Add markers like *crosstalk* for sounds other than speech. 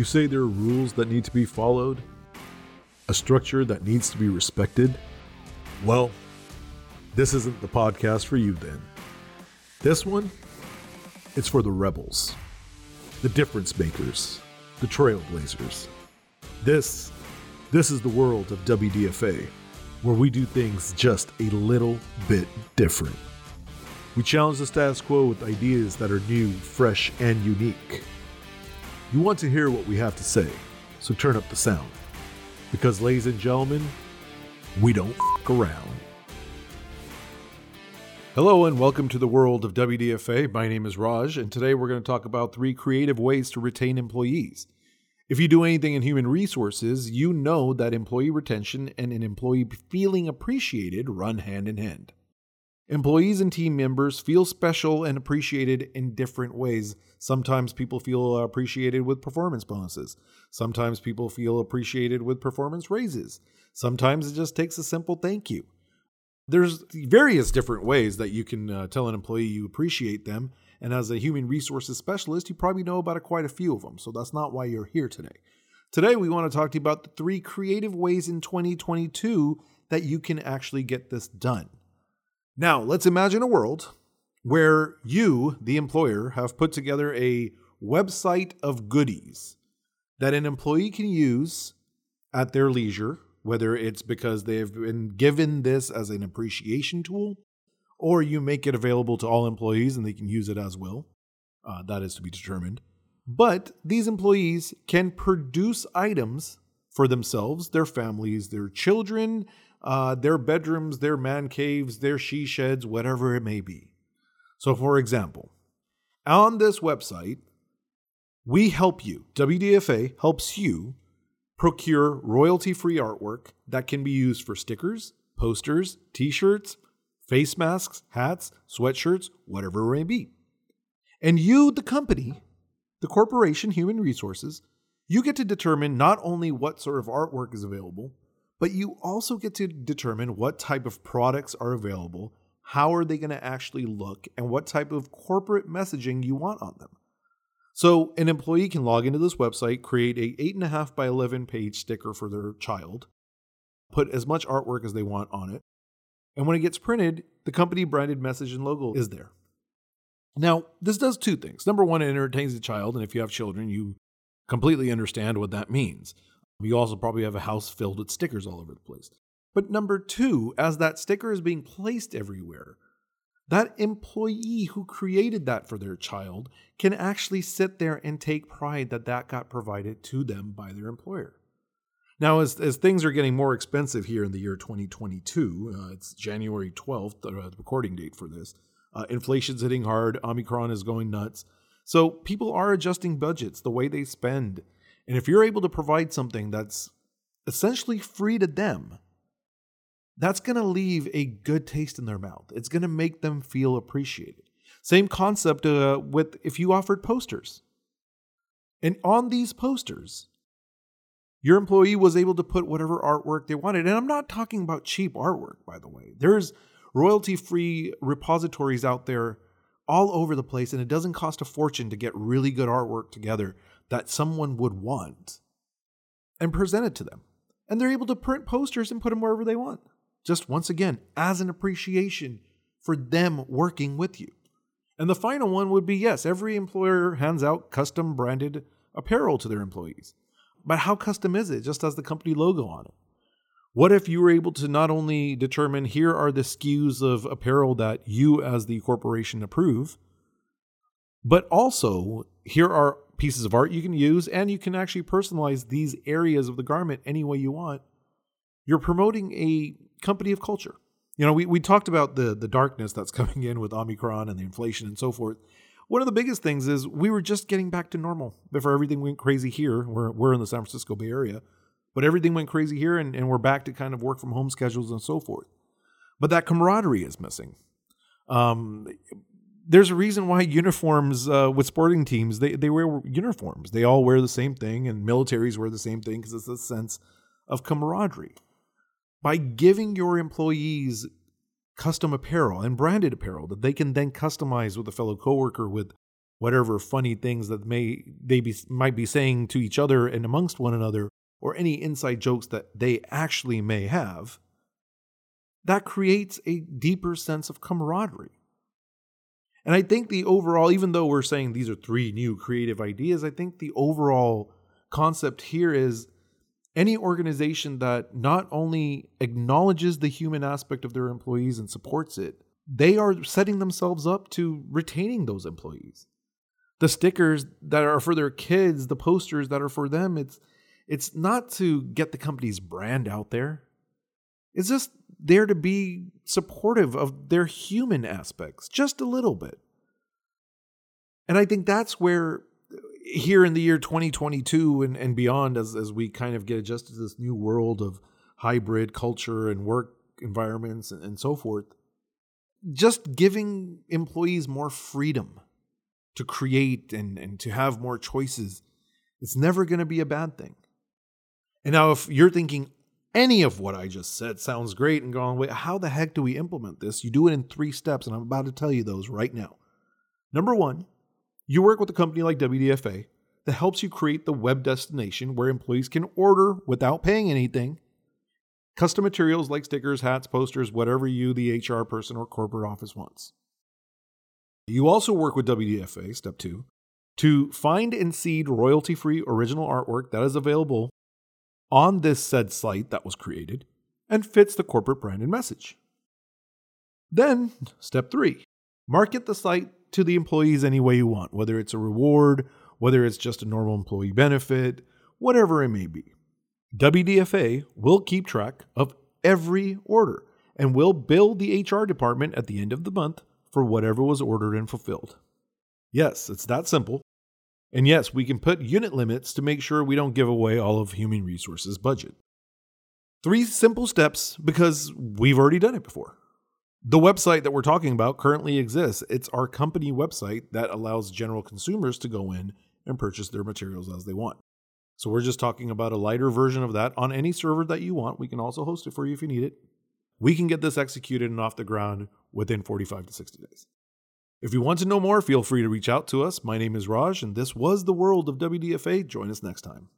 You say there are rules that need to be followed? A structure that needs to be respected? Well, this isn't the podcast for you then. This one, it's for the rebels, the difference makers, the trailblazers. This, this is the world of WDFA, where we do things just a little bit different. We challenge the status quo with ideas that are new, fresh, and unique. You want to hear what we have to say, so turn up the sound. Because, ladies and gentlemen, we don't f around. Hello and welcome to the world of WDFA. My name is Raj, and today we're going to talk about three creative ways to retain employees. If you do anything in human resources, you know that employee retention and an employee feeling appreciated run hand in hand. Employees and team members feel special and appreciated in different ways. Sometimes people feel appreciated with performance bonuses. Sometimes people feel appreciated with performance raises. Sometimes it just takes a simple thank you. There's various different ways that you can uh, tell an employee you appreciate them. And as a human resources specialist, you probably know about quite a few of them. So that's not why you're here today. Today, we want to talk to you about the three creative ways in 2022 that you can actually get this done. Now, let's imagine a world where you, the employer, have put together a website of goodies that an employee can use at their leisure, whether it's because they've been given this as an appreciation tool, or you make it available to all employees and they can use it as well. Uh, that is to be determined. But these employees can produce items for themselves, their families, their children, uh, their bedrooms, their man caves, their she sheds, whatever it may be. So, for example, on this website, we help you, WDFA helps you procure royalty free artwork that can be used for stickers, posters, t shirts, face masks, hats, sweatshirts, whatever it may be. And you, the company, the corporation, Human Resources, you get to determine not only what sort of artwork is available, but you also get to determine what type of products are available, how are they going to actually look, and what type of corporate messaging you want on them. So an employee can log into this website, create a 8.5 by 11 page sticker for their child, put as much artwork as they want on it, and when it gets printed, the company branded message and logo is there. Now, this does two things. Number one, it entertains the child, and if you have children, you completely understand what that means. You also probably have a house filled with stickers all over the place. But number two, as that sticker is being placed everywhere, that employee who created that for their child can actually sit there and take pride that that got provided to them by their employer. Now, as, as things are getting more expensive here in the year 2022, uh, it's January 12th, uh, the recording date for this. Uh, inflation's hitting hard, Omicron is going nuts. So people are adjusting budgets, the way they spend. And if you're able to provide something that's essentially free to them, that's going to leave a good taste in their mouth. It's going to make them feel appreciated. Same concept uh, with if you offered posters. And on these posters, your employee was able to put whatever artwork they wanted. And I'm not talking about cheap artwork, by the way. There's royalty free repositories out there all over the place, and it doesn't cost a fortune to get really good artwork together that someone would want and present it to them. And they're able to print posters and put them wherever they want. Just once again, as an appreciation for them working with you. And the final one would be yes, every employer hands out custom branded apparel to their employees. But how custom is it? Just has the company logo on it. What if you were able to not only determine here are the SKUs of apparel that you as the corporation approve, but also here are pieces of art you can use, and you can actually personalize these areas of the garment any way you want. You're promoting a company of culture. You know, we, we talked about the the darkness that's *laughs* coming in with Omicron and the inflation and so forth. One of the biggest things is we were just getting back to normal before everything went crazy here. We're, we're in the San Francisco Bay Area, but everything went crazy here and, and we're back to kind of work from home schedules and so forth. But that camaraderie is missing. Um, there's a reason why uniforms uh, with sporting teams they, they wear uniforms. They all wear the same thing and militaries wear the same thing because it's a sense of camaraderie. By giving your employees custom apparel and branded apparel that they can then customize with a fellow coworker with whatever funny things that may they be, might be saying to each other and amongst one another or any inside jokes that they actually may have that creates a deeper sense of camaraderie and i think the overall even though we're saying these are three new creative ideas i think the overall concept here is any organization that not only acknowledges the human aspect of their employees and supports it they are setting themselves up to retaining those employees the stickers that are for their kids, the posters that are for them. It's it's not to get the company's brand out there. It's just there to be supportive of their human aspects, just a little bit. And I think that's where here in the year 2022 and, and beyond, as, as we kind of get adjusted to this new world of hybrid culture and work environments and, and so forth, just giving employees more freedom to create and, and to have more choices, it's never going to be a bad thing. And now, if you're thinking any of what I just said sounds great and going, wait, how the heck do we implement this? You do it in three steps, and I'm about to tell you those right now. Number one, you work with a company like WDFA that helps you create the web destination where employees can order without paying anything custom materials like stickers, hats, posters, whatever you, the HR person or corporate office wants. You also work with WDFA, step two, to find and seed royalty free original artwork that is available on this said site that was created and fits the corporate brand and message. Then, step three, market the site to the employees any way you want, whether it's a reward, whether it's just a normal employee benefit, whatever it may be. WDFA will keep track of every order and will bill the HR department at the end of the month for whatever was ordered and fulfilled. Yes, it's that simple. And yes, we can put unit limits to make sure we don't give away all of human resources budget. Three simple steps because we've already done it before. The website that we're talking about currently exists. It's our company website that allows general consumers to go in and purchase their materials as they want. So we're just talking about a lighter version of that on any server that you want. We can also host it for you if you need it. We can get this executed and off the ground within 45 to 60 days. If you want to know more, feel free to reach out to us. My name is Raj, and this was the world of WDFA. Join us next time.